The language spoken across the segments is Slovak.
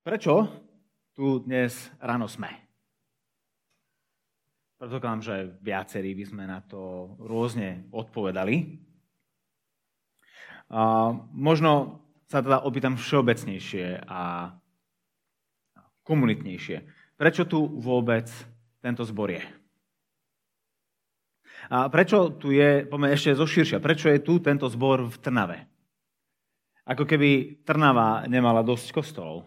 Prečo tu dnes ráno sme? Predpokladám, že viacerí by sme na to rôzne odpovedali. A možno sa teda opýtam všeobecnejšie a komunitnejšie. Prečo tu vôbec tento zbor je? A prečo tu je, poďme ešte zo širšia, prečo je tu tento zbor v Trnave? Ako keby Trnava nemala dosť kostolov.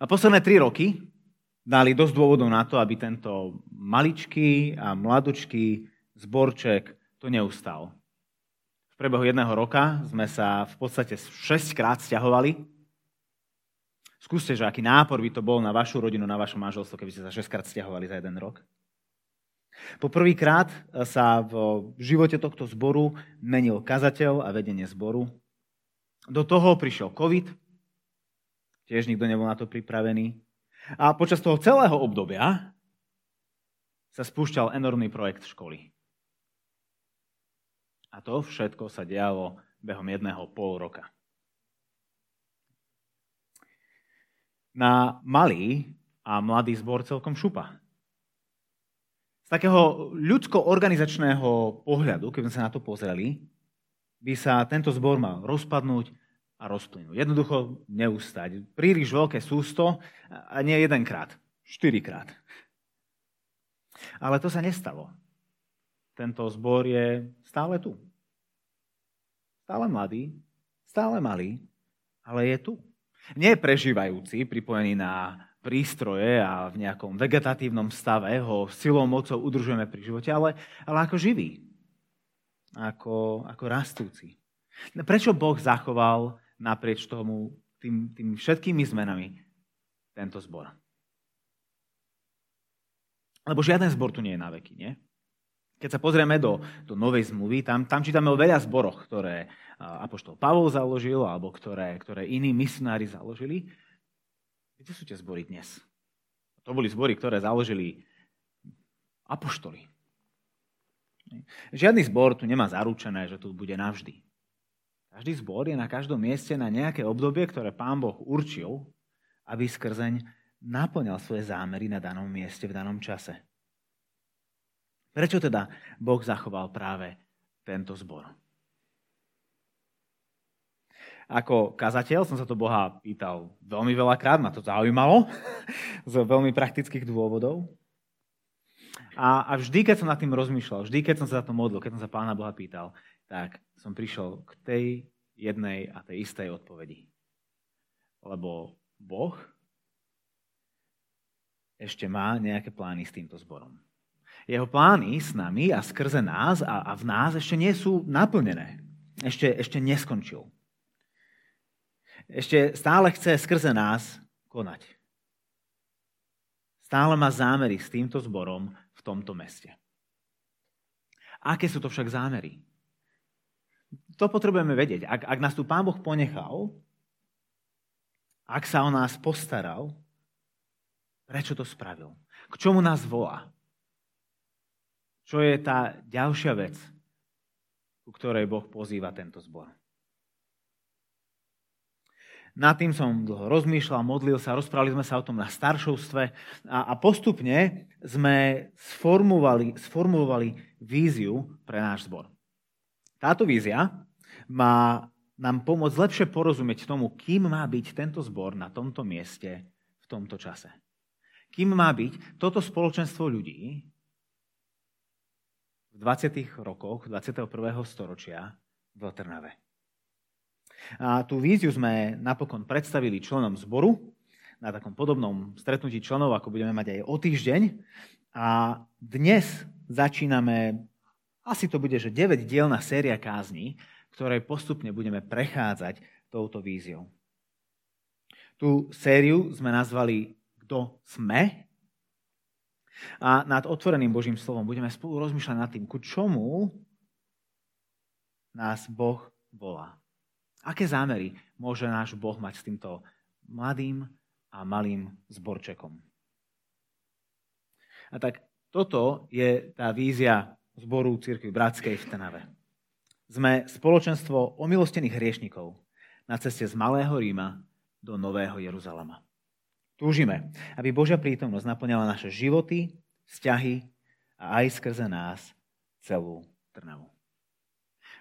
A posledné tri roky dali dosť dôvodov na to, aby tento maličký a mladučký zborček to neustal. V prebehu jedného roka sme sa v podstate 6 krát stiahovali. Skúste, že aký nápor by to bol na vašu rodinu, na vaše manželstvo, keby ste sa 6 krát stiahovali za jeden rok. Po prvýkrát sa v živote tohto zboru menil kazateľ a vedenie zboru. Do toho prišiel COVID, Tiež nikto nebol na to pripravený. A počas toho celého obdobia sa spúšťal enormný projekt školy. A to všetko sa dialo behom jedného pol roka. Na malý a mladý zbor celkom šupa. Z takého ľudsko-organizačného pohľadu, keby sme sa na to pozreli, by sa tento zbor mal rozpadnúť a rozplynú. Jednoducho neustať. Príliš veľké sústo a nie jedenkrát, štyrikrát. Ale to sa nestalo. Tento zbor je stále tu. Stále mladý, stále malý, ale je tu. Nie prežívajúci, pripojený na prístroje a v nejakom vegetatívnom stave ho silou, mocou udržujeme pri živote, ale, ale ako živý, ako, ako rastúci. Prečo Boh zachoval naprieč tomu, tým, tým všetkými zmenami tento zbor. Lebo žiaden zbor tu nie je na veky, nie? Keď sa pozrieme do, do Novej zmluvy, tam, tam čítame o veľa zboroch, ktoré Apoštol Pavol založil, alebo ktoré, ktoré iní misionári založili. Kde sú tie zbory dnes? To boli zbory, ktoré založili apoštoli. Žiadny zbor tu nemá zaručené, že tu bude navždy. Každý zbor je na každom mieste na nejaké obdobie, ktoré pán Boh určil, aby skrzeň naplňal svoje zámery na danom mieste v danom čase. Prečo teda Boh zachoval práve tento zbor? Ako kazateľ som sa to Boha pýtal veľmi veľakrát, ma to zaujímalo, z veľmi praktických dôvodov. A, a vždy, keď som nad tým rozmýšľal, vždy, keď som sa za to modlil, keď som sa Pána Boha pýtal, tak som prišiel k tej jednej a tej istej odpovedi. Lebo Boh ešte má nejaké plány s týmto zborom. Jeho plány s nami a skrze nás a, a v nás ešte nie sú naplnené. Ešte, ešte neskončil. Ešte stále chce skrze nás konať. Stále má zámery s týmto zborom v tomto meste. Aké sú to však zámery? To potrebujeme vedieť. Ak, ak nás tu Pán Boh ponechal, ak sa o nás postaral, prečo to spravil? K čomu nás volá? Čo je tá ďalšia vec, ku ktorej Boh pozýva tento zbor? Nad tým som dlho rozmýšľal, modlil sa, rozprávali sme sa o tom na staršovstve a, a postupne sme sformulovali, sformulovali víziu pre náš zbor. Táto vízia má nám pomôcť lepšie porozumieť tomu, kým má byť tento zbor na tomto mieste v tomto čase. Kým má byť toto spoločenstvo ľudí v 20. rokoch 21. storočia v Trnave. A tú víziu sme napokon predstavili členom zboru na takom podobnom stretnutí členov, ako budeme mať aj o týždeň. A dnes začíname asi to bude, že 9-dielná séria kázni, ktorej postupne budeme prechádzať touto víziou. Tú sériu sme nazvali Kto sme? A nad otvoreným Božím slovom budeme spolu rozmýšľať nad tým, ku čomu nás Boh volá. Aké zámery môže náš Boh mať s týmto mladým a malým zborčekom? A tak toto je tá vízia zboru Církvy Bratskej v Trnave. Sme spoločenstvo omilostených hriešnikov na ceste z Malého Ríma do Nového Jeruzalema. Túžime, aby Božia prítomnosť naplňala naše životy, vzťahy a aj skrze nás celú Trnavu.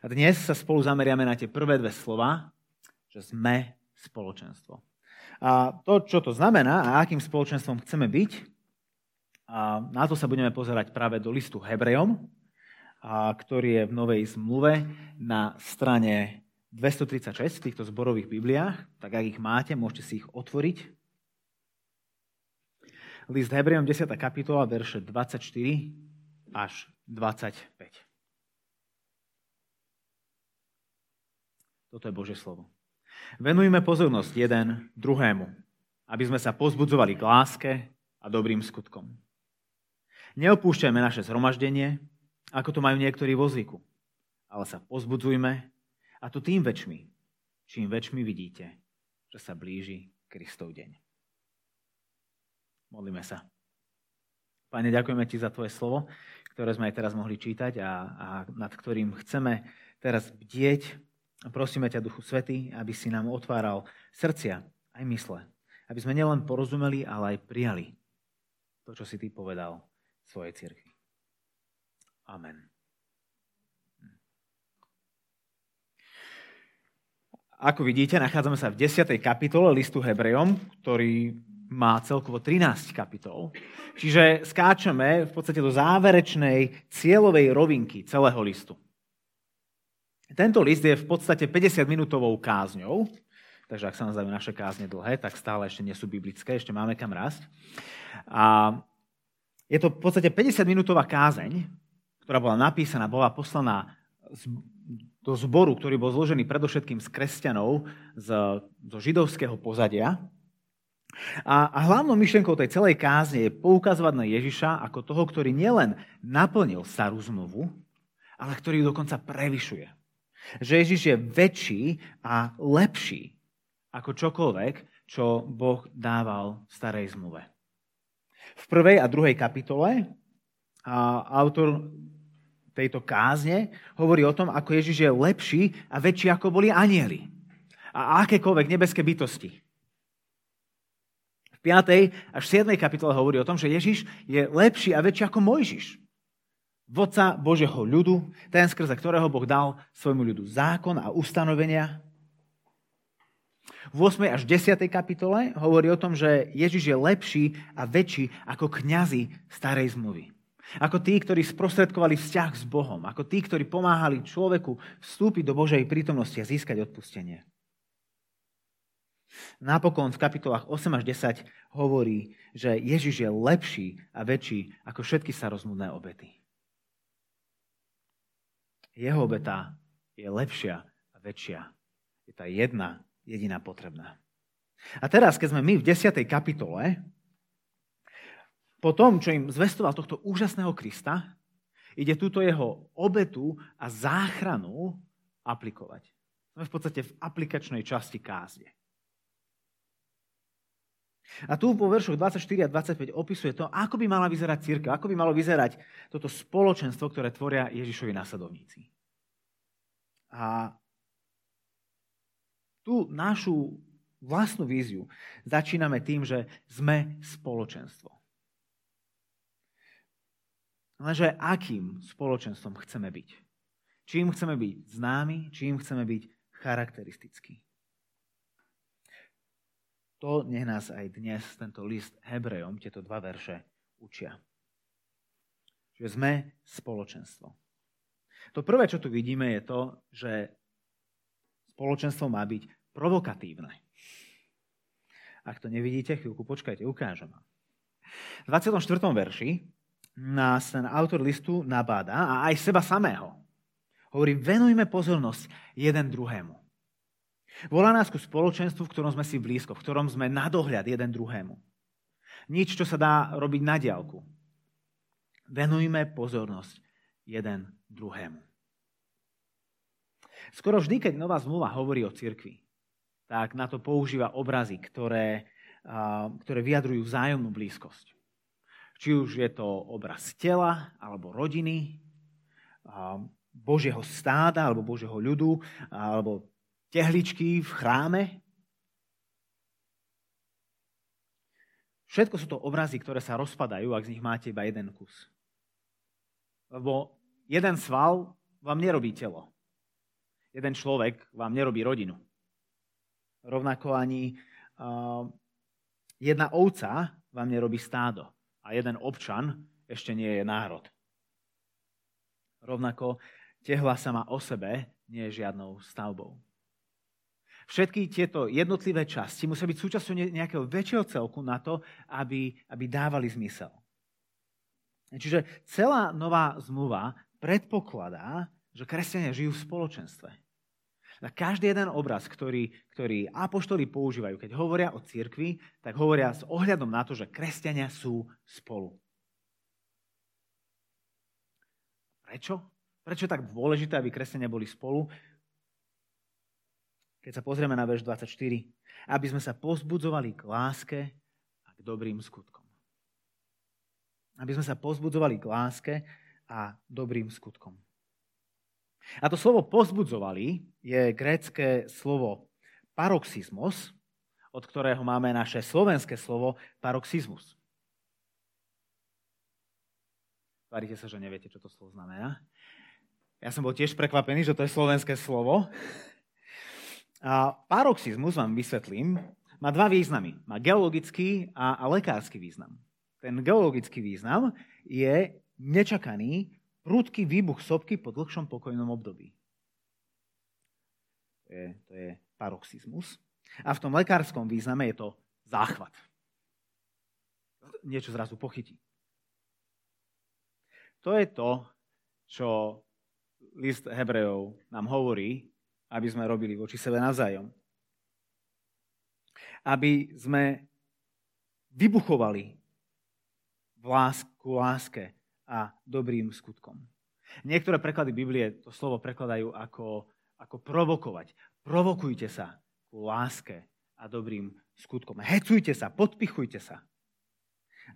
A dnes sa spolu zameriame na tie prvé dve slova, že sme spoločenstvo. A to, čo to znamená a akým spoločenstvom chceme byť, a na to sa budeme pozerať práve do listu Hebrejom, a ktorý je v Novej zmluve na strane 236 v týchto zborových Bibliách. Tak ak ich máte, môžete si ich otvoriť. List Hebrejom 10. kapitola, verše 24 až 25. Toto je Božie slovo. Venujme pozornosť jeden druhému, aby sme sa pozbudzovali k láske a dobrým skutkom. Neopúšťajme naše zhromaždenie, ako to majú niektorí vo zvyku, ale sa pozbudzujme a to tým väčšmi, čím väčšmi vidíte, že sa blíži Kristov deň. Modlíme sa. Pane, ďakujeme Ti za Tvoje slovo, ktoré sme aj teraz mohli čítať a, a nad ktorým chceme teraz bdieť. Prosíme ťa, Duchu Svety, aby si nám otváral srdcia aj mysle. Aby sme nielen porozumeli, ale aj prijali to, čo si Ty povedal svojej cirkvi. Amen. Ako vidíte, nachádzame sa v 10. kapitole listu Hebrejom, ktorý má celkovo 13 kapitol. Čiže skáčeme v podstate do záverečnej cieľovej rovinky celého listu. Tento list je v podstate 50-minútovou kázňou, takže ak sa nám zdajú naše kázne dlhé, tak stále ešte nie sú biblické, ešte máme kam rásť. A je to v podstate 50-minútová kázeň, ktorá bola napísaná, bola poslaná do zboru, ktorý bol zložený predovšetkým z kresťanov z, zo židovského pozadia, a, a hlavnou myšlenkou tej celej kázne je poukazovať na Ježiša ako toho, ktorý nielen naplnil starú zmluvu, ale ktorý ju dokonca prevyšuje. Že Ježiš je väčší a lepší ako čokoľvek, čo Boh dával v starej zmluve. V prvej a druhej kapitole a autor tejto kázne hovorí o tom, ako Ježiš je lepší a väčší, ako boli anieli. A akékoľvek nebeské bytosti. V 5. až 7. kapitole hovorí o tom, že Ježiš je lepší a väčší ako Mojžiš. Vodca Božieho ľudu, ten skrze ktorého Boh dal svojmu ľudu zákon a ustanovenia. V 8. až 10. kapitole hovorí o tom, že Ježiš je lepší a väčší ako kňazi starej zmluvy. Ako tí, ktorí sprostredkovali vzťah s Bohom. Ako tí, ktorí pomáhali človeku vstúpiť do Božej prítomnosti a získať odpustenie. Napokon v kapitolách 8 až 10 hovorí, že Ježiš je lepší a väčší ako všetky starozmudné obety. Jeho obeta je lepšia a väčšia. Je tá jedna, jediná potrebná. A teraz, keď sme my v 10. kapitole, po tom, čo im zvestoval tohto úžasného Krista, ide túto jeho obetu a záchranu aplikovať. Sme v podstate v aplikačnej časti kázne. A tu po veršoch 24 a 25 opisuje to, ako by mala vyzerať církev, ako by malo vyzerať toto spoločenstvo, ktoré tvoria Ježišovi následovníci. A tú našu vlastnú víziu začíname tým, že sme spoločenstvo. Lenže akým spoločenstvom chceme byť? Čím chceme byť známi, čím chceme byť charakteristický. To nech nás aj dnes tento list Hebrejom, tieto dva verše, učia. Že sme spoločenstvo. To prvé, čo tu vidíme, je to, že spoločenstvo má byť provokatívne. Ak to nevidíte, chvíľku počkajte, ukážem vám. V 24. verši nás ten autor listu nabáda a aj seba samého. Hovorí, venujme pozornosť jeden druhému. Volá nás ku spoločenstvu, v ktorom sme si blízko, v ktorom sme na dohľad jeden druhému. Nič, čo sa dá robiť na diálku. Venujme pozornosť jeden druhému. Skoro vždy, keď Nová zmluva hovorí o cirkvi, tak na to používa obrazy, ktoré, ktoré vyjadrujú vzájomnú blízkosť. Či už je to obraz tela, alebo rodiny, Božieho stáda, alebo Božieho ľudu, alebo tehličky v chráme. Všetko sú to obrazy, ktoré sa rozpadajú, ak z nich máte iba jeden kus. Lebo jeden sval vám nerobí telo. Jeden človek vám nerobí rodinu. Rovnako ani uh, jedna ovca vám nerobí stádo. A jeden občan ešte nie je národ. Rovnako tehla sama o sebe nie je žiadnou stavbou. Všetky tieto jednotlivé časti musia byť súčasťou nejakého väčšieho celku na to, aby, aby dávali zmysel. Čiže celá nová zmluva predpokladá, že kresťania žijú v spoločenstve. Na každý jeden obraz, ktorý, ktorý apoštoli používajú, keď hovoria o cirkvi, tak hovoria s ohľadom na to, že kresťania sú spolu. Prečo? Prečo je tak dôležité, aby kresťania boli spolu? Keď sa pozrieme na verš 24, aby sme sa pozbudzovali k láske a k dobrým skutkom. Aby sme sa pozbudzovali k láske a dobrým skutkom. A to slovo pozbudzovali je grécké slovo paroxizmos, od ktorého máme naše slovenské slovo paroxizmus. Tváríte sa, že neviete, čo to slovo znamená. Ja som bol tiež prekvapený, že to je slovenské slovo. A paroxizmus, vám vysvetlím, má dva významy. Má geologický a, a lekársky význam. Ten geologický význam je nečakaný, prudký výbuch sopky po dlhšom pokojnom období. To je, to je paroxizmus. A v tom lekárskom význame je to záchvat. Niečo zrazu pochytí. To je to, čo list Hebrejov nám hovorí aby sme robili voči sebe navzájom. Aby sme vybuchovali v lásku, láske a dobrým skutkom. Niektoré preklady Biblie to slovo prekladajú ako, ako provokovať. Provokujte sa ku láske a dobrým skutkom. Hecujte sa, podpichujte sa.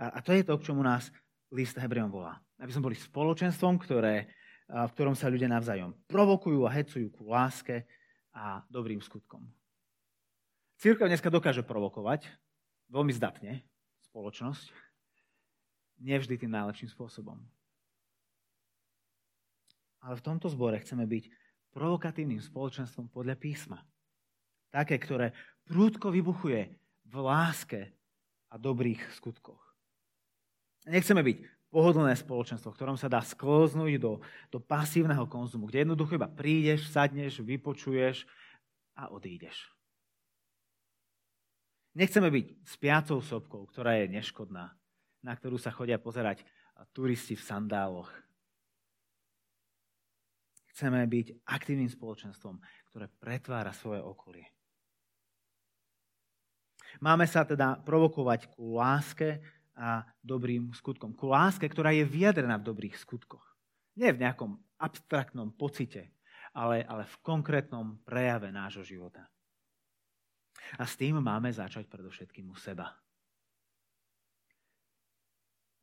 A, a to je to, k čomu nás list Hebrejom volá. Aby sme boli spoločenstvom, ktoré v ktorom sa ľudia navzájom provokujú a hecujú ku láske a dobrým skutkom. Církev dneska dokáže provokovať veľmi zdatne spoločnosť, nevždy tým najlepším spôsobom. Ale v tomto zbore chceme byť provokatívnym spoločenstvom podľa písma. Také, ktoré prúdko vybuchuje v láske a dobrých skutkoch. Nechceme byť pohodlné spoločenstvo, v ktorom sa dá sklznúť do, do pasívneho konzumu, kde jednoducho iba prídeš, sadneš, vypočuješ a odídeš. Nechceme byť spiacou sopkou, ktorá je neškodná, na ktorú sa chodia pozerať turisti v sandáloch. Chceme byť aktívnym spoločenstvom, ktoré pretvára svoje okolie. Máme sa teda provokovať ku láske, a dobrým skutkom. Ku láske, ktorá je vyjadrená v dobrých skutkoch. Nie v nejakom abstraktnom pocite, ale, ale v konkrétnom prejave nášho života. A s tým máme začať predovšetkým u seba.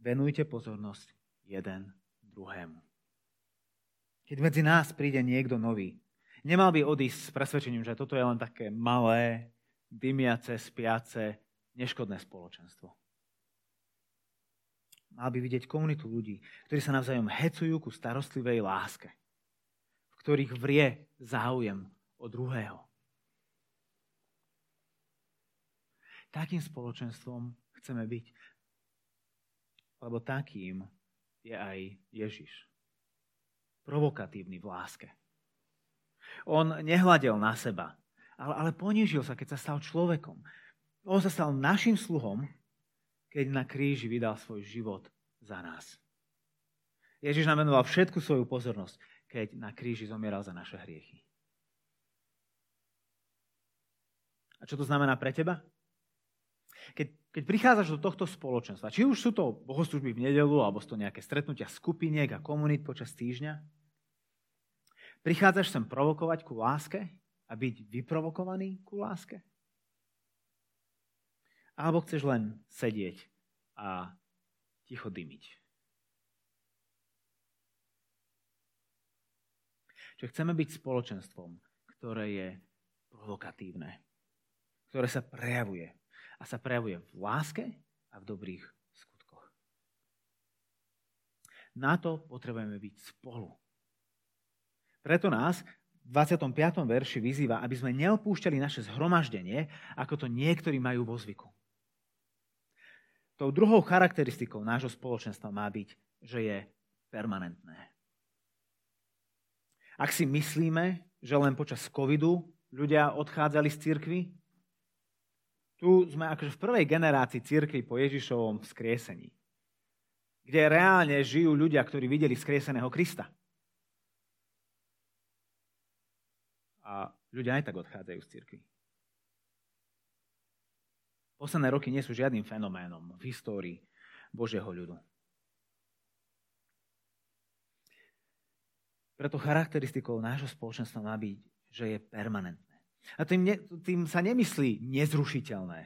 Venujte pozornosť jeden druhému. Keď medzi nás príde niekto nový, nemal by odísť s presvedčením, že toto je len také malé, dymiace, spiace, neškodné spoločenstvo. Mal by vidieť komunitu ľudí, ktorí sa navzájom hecujú ku starostlivej láske, v ktorých vrie záujem o druhého. Takým spoločenstvom chceme byť, lebo takým je aj Ježiš. Provokatívny v láske. On nehľadel na seba, ale, ale ponížil sa, keď sa stal človekom. On sa stal našim sluhom keď na kríži vydal svoj život za nás. Ježiš nám všetku svoju pozornosť, keď na kríži zomieral za naše hriechy. A čo to znamená pre teba? Keď, keď prichádzaš do tohto spoločenstva, či už sú to bohoslužby v nedelu, alebo sú to nejaké stretnutia skupiniek a komunít počas týždňa, prichádzaš sem provokovať ku láske a byť vyprovokovaný ku láske? Alebo chceš len sedieť a ticho dymiť. Čiže chceme byť spoločenstvom, ktoré je provokatívne, ktoré sa prejavuje. A sa prejavuje v láske a v dobrých skutkoch. Na to potrebujeme byť spolu. Preto nás v 25. verši vyzýva, aby sme neopúšťali naše zhromaždenie, ako to niektorí majú vo zvyku. Tou druhou charakteristikou nášho spoločenstva má byť, že je permanentné. Ak si myslíme, že len počas covidu ľudia odchádzali z cirkvy, tu sme akože v prvej generácii cirkvi po Ježišovom vzkriesení, kde reálne žijú ľudia, ktorí videli vzkrieseného Krista. A ľudia aj tak odchádzajú z cirkvi. Posledné roky nie sú žiadnym fenoménom v histórii Božieho ľudu. Preto charakteristikou nášho spoločenstva má byť, že je permanentné. A tým, ne, tým sa nemyslí nezrušiteľné,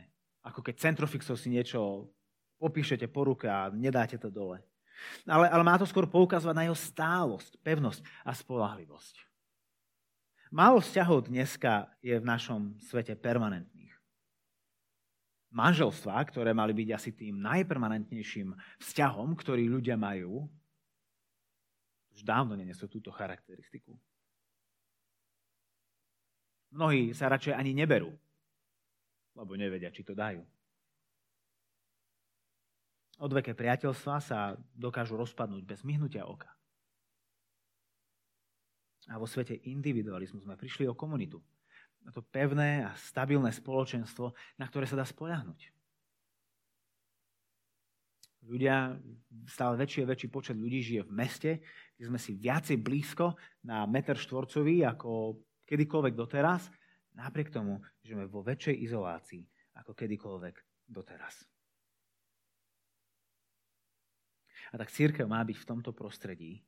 ako keď centrofixov si niečo popíšete po ruke a nedáte to dole. Ale, ale má to skôr poukazovať na jeho stálosť, pevnosť a spolahlivosť. Málo vzťahov dneska je v našom svete permanentných. Manželstvá, ktoré mali byť asi tým najpermanentnejším vzťahom, ktorý ľudia majú, už dávno nenesú túto charakteristiku. Mnohí sa radšej ani neberú, lebo nevedia, či to dajú. Odveké priateľstva sa dokážu rozpadnúť bez myhnutia oka. A vo svete individualizmu sme prišli o komunitu. Na to pevné a stabilné spoločenstvo, na ktoré sa dá spoľahnúť. Ľudia, stále väčší a väčší počet ľudí žije v meste, kde sme si viacej blízko na meter štvorcový ako kedykoľvek doteraz, napriek tomu, že sme vo väčšej izolácii ako kedykoľvek doteraz. A tak církev má byť v tomto prostredí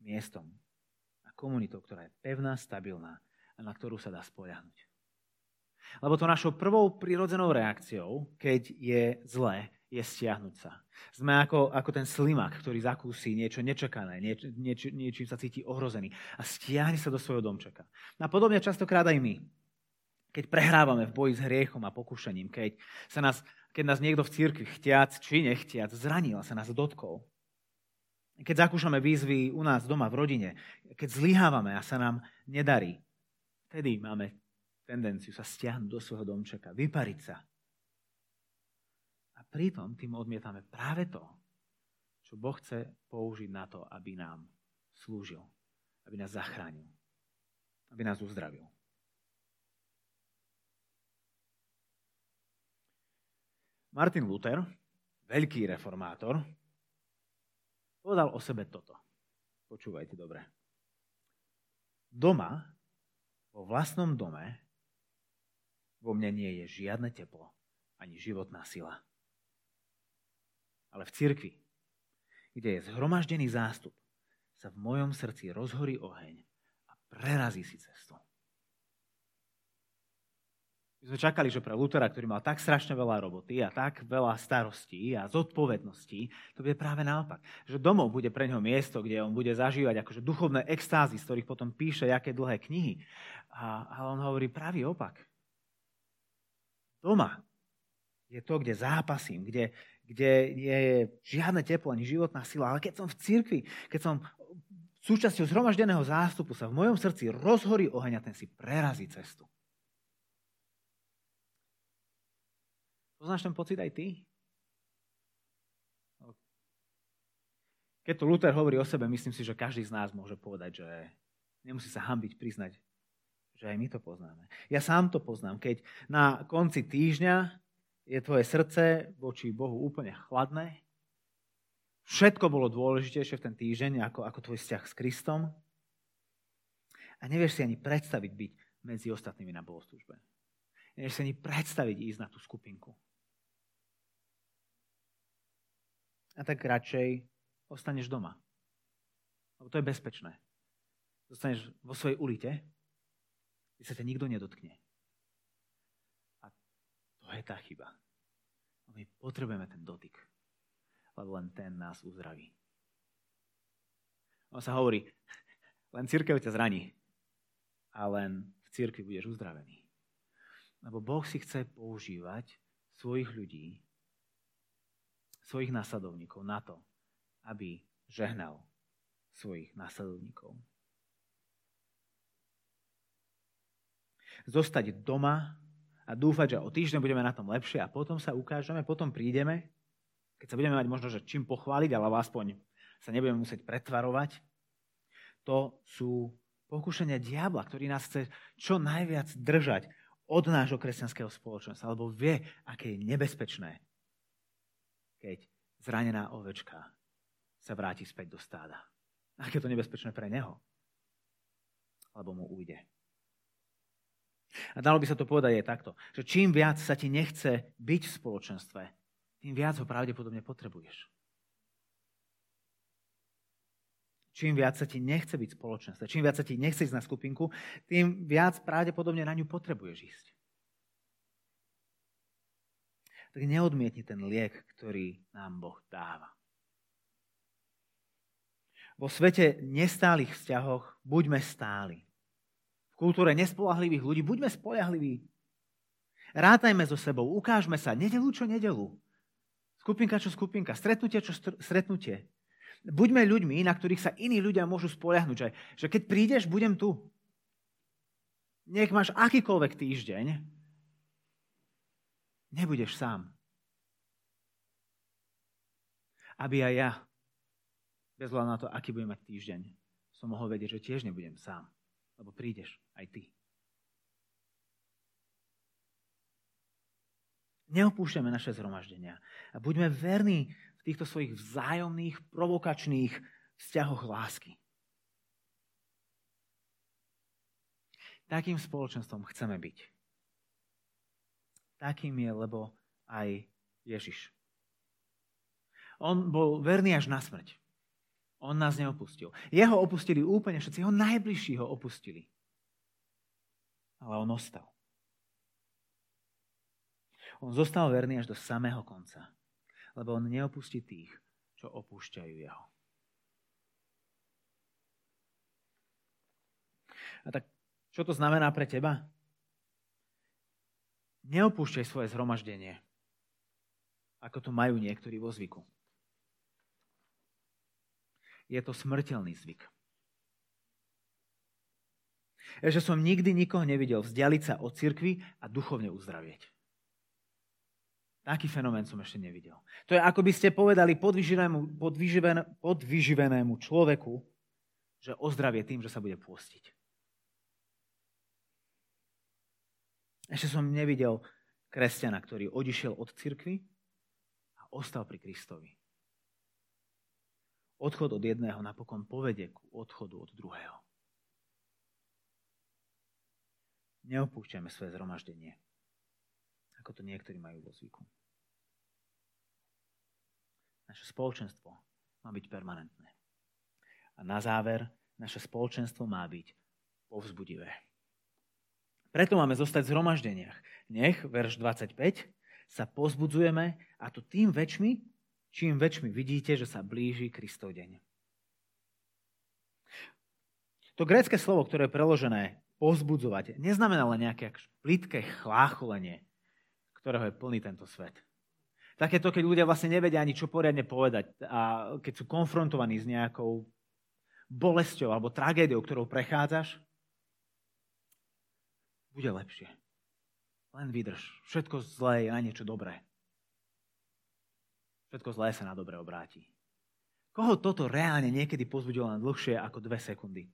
miestom a komunitou, ktorá je pevná, stabilná a na ktorú sa dá spoľahnúť. Lebo to našou prvou prirodzenou reakciou, keď je zlé, je stiahnuť sa. Sme ako, ako ten slimak, ktorý zakúsi niečo nečakané, nieč, nieč, niečím sa cíti ohrozený a stiahne sa do svojho domčeka. A podobne častokrát aj my. Keď prehrávame v boji s hriechom a pokušením, keď, sa nás, keď nás niekto v cirkvi chtiac či nechtiac zranil a sa nás dotkol, keď zakúšame výzvy u nás doma v rodine, keď zlyhávame a sa nám nedarí, vtedy máme tendenciu sa stiahnuť do svojho domčeka, vypariť sa, pritom tým odmietame práve to, čo Boh chce použiť na to, aby nám slúžil, aby nás zachránil, aby nás uzdravil. Martin Luther, veľký reformátor, povedal o sebe toto. Počúvajte dobre. Doma, vo vlastnom dome, vo mne nie je žiadne teplo ani životná sila ale v cirkvi, kde je zhromaždený zástup, sa v mojom srdci rozhorí oheň a prerazí si cestu. My sme čakali, že pre Lutera, ktorý mal tak strašne veľa roboty a tak veľa starostí a zodpovedností, to bude práve naopak. Že domov bude pre neho miesto, kde on bude zažívať akože duchovné extázy, z ktorých potom píše aké dlhé knihy. A, ale on hovorí pravý opak. Doma je to, kde zápasím, kde, kde nie je žiadne teplo ani životná sila. Ale keď som v cirkvi, keď som súčasťou zhromaždeného zástupu, sa v mojom srdci rozhorí oheň a ten si prerazí cestu. Poznáš ten pocit aj ty? Keď to Luther hovorí o sebe, myslím si, že každý z nás môže povedať, že nemusí sa hambiť priznať, že aj my to poznáme. Ja sám to poznám. Keď na konci týždňa je tvoje srdce voči Bohu úplne chladné, všetko bolo dôležitejšie v ten týždeň ako, ako tvoj vzťah s Kristom a nevieš si ani predstaviť byť medzi ostatnými na bohoslužbe. Nevieš si ani predstaviť ísť na tú skupinku. A tak radšej ostaneš doma. Lebo to je bezpečné. Zostaneš vo svojej ulite, kde sa ťa nikto nedotkne je tá chyba. My potrebujeme ten dotyk, lebo len ten nás uzdraví. On sa hovorí, len církev ťa zraní a len v církvi budeš uzdravený. Lebo Boh si chce používať svojich ľudí svojich následovníkov na to, aby žehnal svojich následovníkov. Zostať doma a dúfať, že o týždeň budeme na tom lepšie a potom sa ukážeme, potom prídeme, keď sa budeme mať možno, že čím pochváliť, ale aspoň sa nebudeme musieť pretvarovať. To sú pokušenia diabla, ktorý nás chce čo najviac držať od nášho kresťanského spoločenstva, alebo vie, aké je nebezpečné, keď zranená ovečka sa vráti späť do stáda. Aké je to nebezpečné pre neho, alebo mu ujde. A dalo by sa to povedať aj takto, že čím viac sa ti nechce byť v spoločenstve, tým viac ho pravdepodobne potrebuješ. Čím viac sa ti nechce byť spoločenstve, čím viac sa ti nechce ísť na skupinku, tým viac pravdepodobne na ňu potrebuješ ísť. Tak neodmietni ten liek, ktorý nám Boh dáva. Vo svete nestálych vzťahoch buďme stáli. V kultúre nespolahlivých ľudí buďme spolahliví. Rátajme so sebou, ukážme sa, nedelu čo nedelu. Skupinka čo skupinka, stretnutie čo stretnutie. Buďme ľuďmi, na ktorých sa iní ľudia môžu spoľahnúť, že, že keď prídeš, budem tu. Nech máš akýkoľvek týždeň, nebudeš sám. Aby aj ja, bez hľadu na to, aký budem mať týždeň, som mohol vedieť, že tiež nebudem sám. Lebo prídeš aj ty. Neopúšťame naše zhromaždenia a buďme verní v týchto svojich vzájomných, provokačných vzťahoch lásky. Takým spoločenstvom chceme byť. Takým je, lebo aj Ježiš. On bol verný až na smrť. On nás neopustil. Jeho opustili úplne všetci, jeho najbližší ho opustili. Ale on ostal. On zostal verný až do samého konca lebo on neopustí tých, čo opúšťajú jeho. A tak čo to znamená pre teba? Neopúšťaj svoje zhromaždenie, ako to majú niektorí vo zvyku. Je to smrteľný zvyk. Že som nikdy nikoho nevidel vzdialiť sa od cirkvi a duchovne uzdravieť. Taký fenomén som ešte nevidel. To je ako by ste povedali podvyživenému, podvyživenému, podvyživenému človeku, že ozdravie tým, že sa bude pôstiť. Ešte som nevidel kresťana, ktorý odišiel od cirkvy a ostal pri Kristovi. Odchod od jedného napokon povedie ku odchodu od druhého. Neopúšťajme svoje zhromaždenie ako to niektorí majú vo zvyku. Naše spoločenstvo má byť permanentné. A na záver, naše spoločenstvo má byť povzbudivé. Preto máme zostať v zhromaždeniach. Nech, verš 25, sa pozbudzujeme a to tým väčšmi, čím väčšmi vidíte, že sa blíži Kristov deň. To grécke slovo, ktoré je preložené povzbudzovať, neznamená len nejaké plitké chlácholenie, ktorého je plný tento svet. Takéto, keď ľudia vlastne nevedia ani čo poriadne povedať a keď sú konfrontovaní s nejakou bolesťou alebo tragédiou, ktorou prechádzaš, bude lepšie. Len vydrž. Všetko zlé je na niečo dobré. Všetko zlé sa na dobre obráti. Koho toto reálne niekedy pozbudilo len dlhšie ako dve sekundy?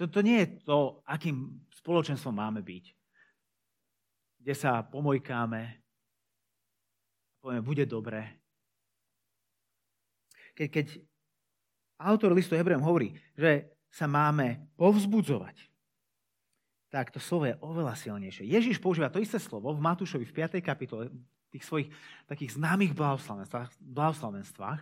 To nie je to, akým spoločenstvom máme byť. Kde sa pomojkáme, povieme, bude dobre. Keď, keď autor listu Hebrejom hovorí, že sa máme povzbudzovať, tak to slovo je oveľa silnejšie. Ježiš používa to isté slovo v Matúšovi v 5. kapitole, tých svojich takých známych blahoslavenstvách, blahoslavenstvách,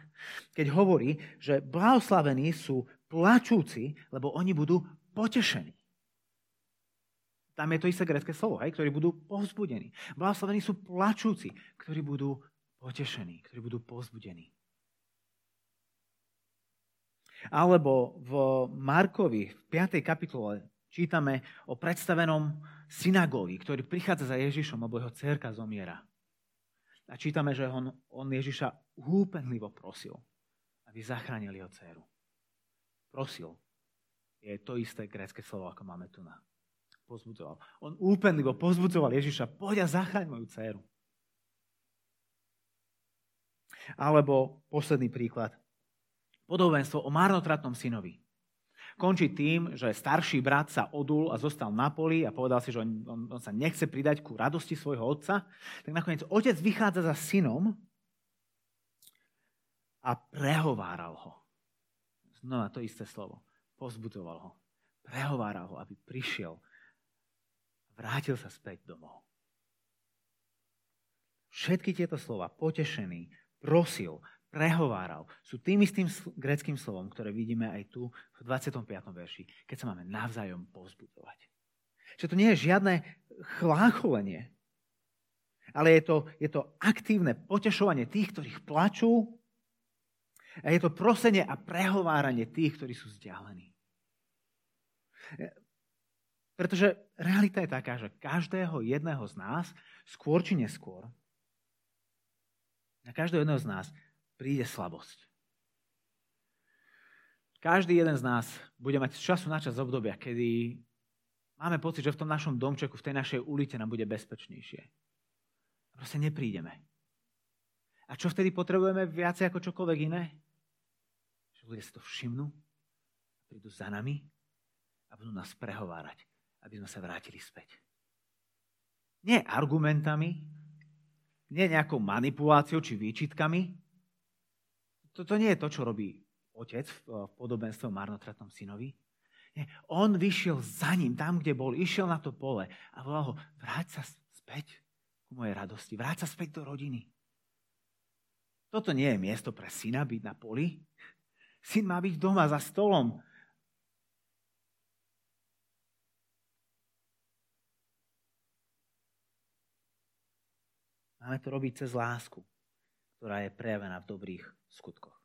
keď hovorí, že blahoslavení sú plačúci, lebo oni budú potešení. Tam je to isté grecké slovo, hej, ktorí budú povzbudení. Blahoslavení sú plačúci, ktorí budú potešení, ktorí budú povzbudení. Alebo v Markovi v 5. kapitole čítame o predstavenom synagógi, ktorý prichádza za Ježišom, lebo jeho cerka zomiera. A čítame, že on, on Ježiša úpenlivo prosil, aby zachránil jeho dceru. Prosil. Je to isté grécke slovo, ako máme tu na. Pozbudzoval. On úpenlivo pozbudzoval Ježiša, poď a zachráň moju dceru. Alebo posledný príklad. Podobenstvo o marnotratnom synovi. Končí tým, že starší brat sa odul a zostal na poli a povedal si, že on, on, on sa nechce pridať ku radosti svojho otca. Tak nakoniec otec vychádza za synom a prehováral ho. Znova to isté slovo. Pozbudzoval ho. Prehováral ho, aby prišiel. Vrátil sa späť domov. Všetky tieto slova, potešený, prosil, prehováral, sú tým istým greckým slovom, ktoré vidíme aj tu v 25. verši, keď sa máme navzájom pozbudzovať. Čiže to nie je žiadne chlácholenie, ale je to, je to aktívne potešovanie tých, ktorých plačú a je to prosenie a prehováranie tých, ktorí sú vzdialení. Pretože realita je taká, že každého jedného z nás, skôr či neskôr, na každého jedného z nás príde slabosť. Každý jeden z nás bude mať z času na čas obdobia, kedy máme pocit, že v tom našom domčeku, v tej našej ulici nám bude bezpečnejšie. Proste neprídeme. A čo vtedy potrebujeme viacej ako čokoľvek iné? Že ľudia si to všimnú, prídu za nami a budú nás prehovárať, aby sme sa vrátili späť. Nie argumentami, nie nejakou manipuláciou či výčitkami, toto nie je to, čo robí otec v podobenstve o marnotratnom synovi. Nie. On vyšiel za ním, tam, kde bol, išiel na to pole a volal ho, vráť sa späť ku mojej radosti, vráť sa späť do rodiny. Toto nie je miesto pre syna byť na poli. Syn má byť doma za stolom. Máme to robiť cez lásku, ktorá je prejavená v dobrých skutkoch.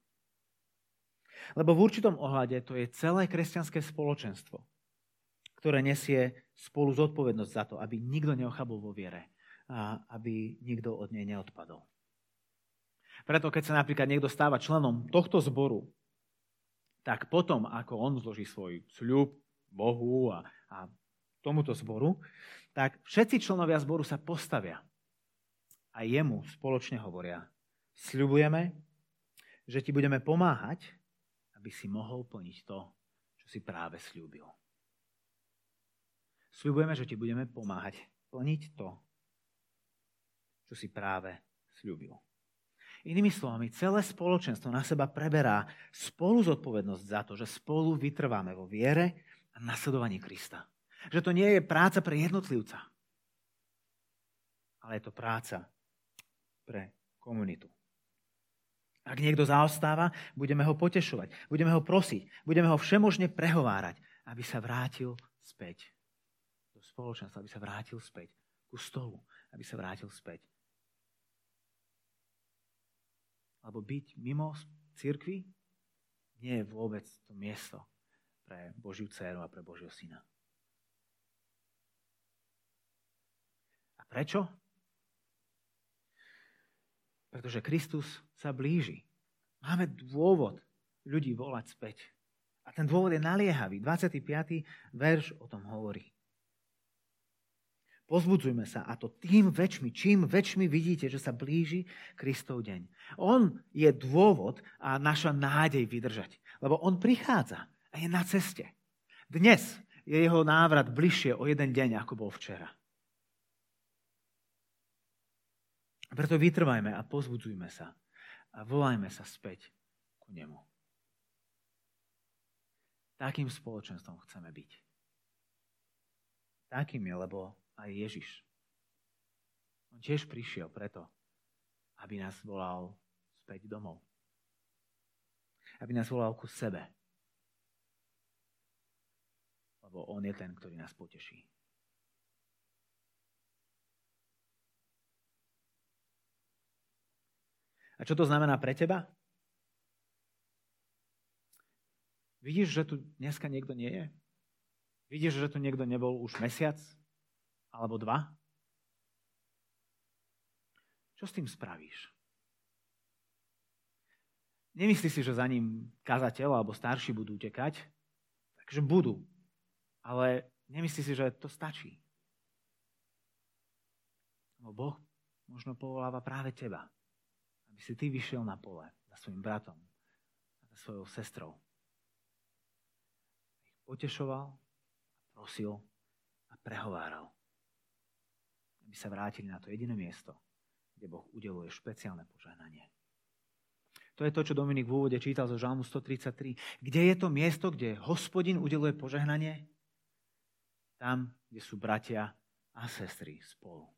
Lebo v určitom ohľade to je celé kresťanské spoločenstvo, ktoré nesie spolu zodpovednosť za to, aby nikto neochabol vo viere a aby nikto od nej neodpadol. Preto keď sa napríklad niekto stáva členom tohto zboru, tak potom, ako on zloží svoj sľub Bohu a, a tomuto zboru, tak všetci členovia zboru sa postavia a jemu spoločne hovoria, sľubujeme, že ti budeme pomáhať, aby si mohol plniť to, čo si práve slúbil. Sľubujeme, že ti budeme pomáhať plniť to, čo si práve slúbil. Inými slovami, celé spoločenstvo na seba preberá spolu zodpovednosť za to, že spolu vytrváme vo viere a nasledovaní Krista. Že to nie je práca pre jednotlivca, ale je to práca pre komunitu. Ak niekto zaostáva, budeme ho potešovať, budeme ho prosiť, budeme ho všemožne prehovárať, aby sa vrátil späť do spoločenstva, aby sa vrátil späť ku stolu, aby sa vrátil späť. Lebo byť mimo cirkvi nie je vôbec to miesto pre Božiu dceru a pre Božieho syna. A prečo? Pretože Kristus sa blíži. Máme dôvod ľudí volať späť. A ten dôvod je naliehavý. 25. verš o tom hovorí. Pozbudzujme sa a to tým väčšmi, čím väčšmi vidíte, že sa blíži Kristov deň. On je dôvod a naša nádej vydržať. Lebo on prichádza a je na ceste. Dnes je jeho návrat bližšie o jeden deň, ako bol včera. Preto vytrvajme a pozbudzujme sa a volajme sa späť ku nemu. Takým spoločenstvom chceme byť. Takým je, lebo aj Ježiš. On tiež prišiel preto, aby nás volal späť domov. Aby nás volal ku sebe. Lebo on je ten, ktorý nás poteší. A čo to znamená pre teba? Vidíš, že tu dneska niekto nie je? Vidíš, že tu niekto nebol už mesiac? Alebo dva? Čo s tým spravíš? Nemyslí si, že za ním kazateľ alebo starší budú utekať, takže budú. Ale nemyslí si, že to stačí. Lebo Boh možno povoláva práve teba, aby si ty vyšiel na pole za svojim bratom a za svojou sestrou. Ich potešoval, prosil a prehováral, aby sa vrátili na to jediné miesto, kde Boh udeluje špeciálne požehnanie. To je to, čo Dominik v úvode čítal zo Žalmu 133. Kde je to miesto, kde hospodin udeluje požehnanie? Tam, kde sú bratia a sestry spolu.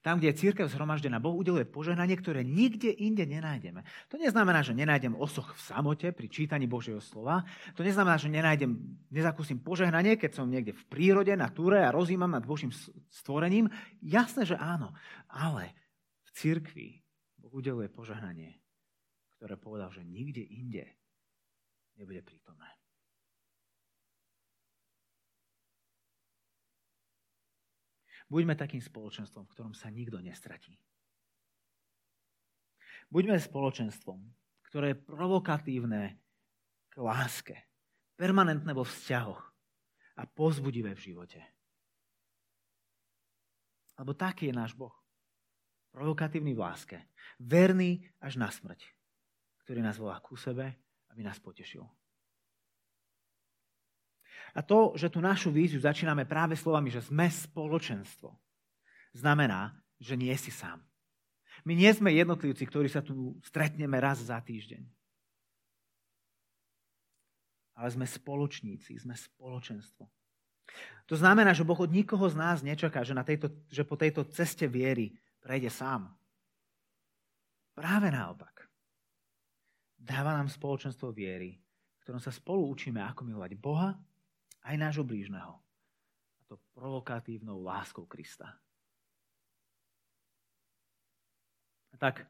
Tam, kde je církev zhromaždená, Boh udeluje požehnanie, ktoré nikde inde nenájdeme. To neznamená, že nenájdem osoch v samote pri čítaní Božieho slova. To neznamená, že nenájdem, nezakúsim požehnanie, keď som niekde v prírode, na túre a rozímam nad Božím stvorením. Jasné, že áno. Ale v církvi Boh udeluje požehnanie, ktoré povedal, že nikde inde nebude prítomné. Buďme takým spoločenstvom, v ktorom sa nikto nestratí. Buďme spoločenstvom, ktoré je provokatívne k láske, permanentné vo vzťahoch a pozbudivé v živote. Lebo taký je náš Boh. Provokatívny v láske. Verný až na smrť. Ktorý nás volá ku sebe, aby nás potešil. A to, že tú našu víziu začíname práve slovami, že sme spoločenstvo, znamená, že nie si sám. My nie sme jednotlivci, ktorí sa tu stretneme raz za týždeň. Ale sme spoločníci, sme spoločenstvo. To znamená, že Boh od nikoho z nás nečaká, že, na tejto, že po tejto ceste viery prejde sám. Práve naopak. Dáva nám spoločenstvo viery, v ktorom sa spolu učíme, ako milovať Boha aj nášho blížneho. A to provokatívnou láskou Krista. Tak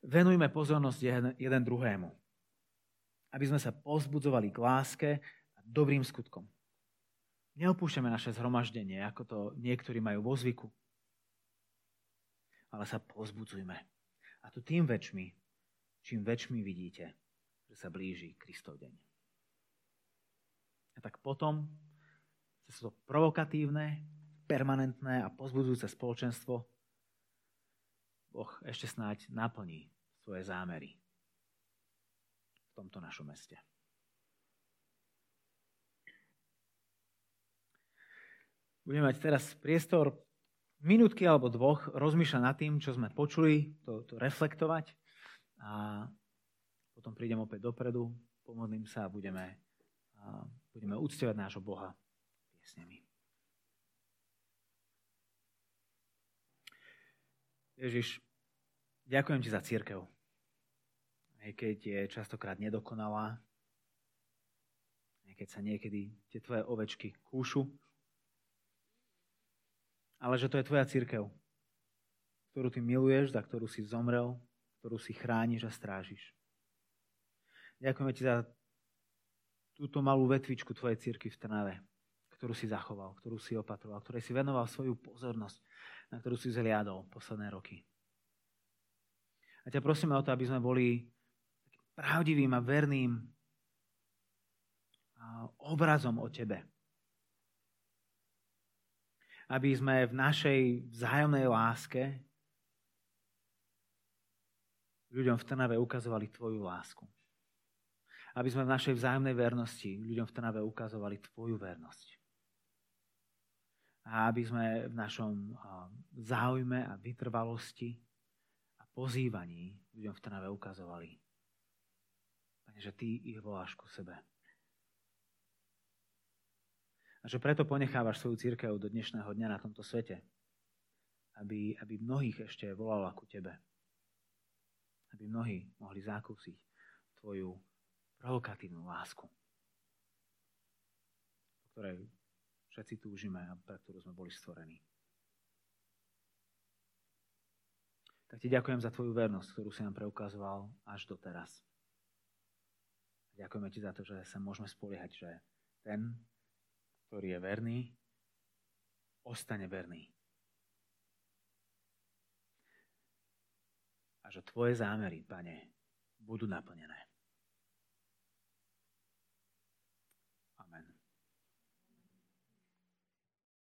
venujme pozornosť jeden, jeden druhému. Aby sme sa pozbudzovali k láske a dobrým skutkom. Neopúšťame naše zhromaždenie, ako to niektorí majú vo zvyku. Ale sa pozbudzujme. A to tým väčšmi, čím väčšmi vidíte, že sa blíži Kristov deň. A tak potom cez to provokatívne, permanentné a pozbudzujúce spoločenstvo Boh ešte snáď naplní svoje zámery v tomto našom meste. Budeme mať teraz priestor minútky alebo dvoch rozmýšľať nad tým, čo sme počuli, to, to reflektovať a potom prídem opäť dopredu, pomodlím sa a budeme budeme uctievať nášho Boha piesňami. Ježiš, ďakujem ti za církev. Aj keď je častokrát nedokonalá, aj keď sa niekedy tie tvoje ovečky kúšu, ale že to je tvoja církev, ktorú ty miluješ, za ktorú si zomrel, ktorú si chrániš a strážiš. Ďakujeme ti za túto malú vetvičku tvojej círky v Trnave, ktorú si zachoval, ktorú si opatroval, ktorej si venoval svoju pozornosť, na ktorú si zliadol posledné roky. A ťa prosíme o to, aby sme boli pravdivým a verným obrazom o Tebe. Aby sme v našej vzájomnej láske ľuďom v Trnave ukazovali Tvoju lásku aby sme v našej vzájomnej vernosti ľuďom v Trnave ukazovali Tvoju vernosť. A aby sme v našom záujme a vytrvalosti a pozývaní ľuďom v Trnave ukazovali, že Ty ich voláš ku sebe. A že preto ponechávaš svoju církev do dnešného dňa na tomto svete, aby, aby mnohých ešte volala ku Tebe. Aby mnohí mohli zakúsiť Tvoju provokatívnu lásku, po ktorej všetci túžime a pre ktorú sme boli stvorení. Tak ti ďakujem za tvoju vernosť, ktorú si nám preukazoval až do teraz. Ďakujeme ti za to, že sa môžeme spoliehať, že ten, ktorý je verný, ostane verný. že tvoje zámery, pane, budú naplnené.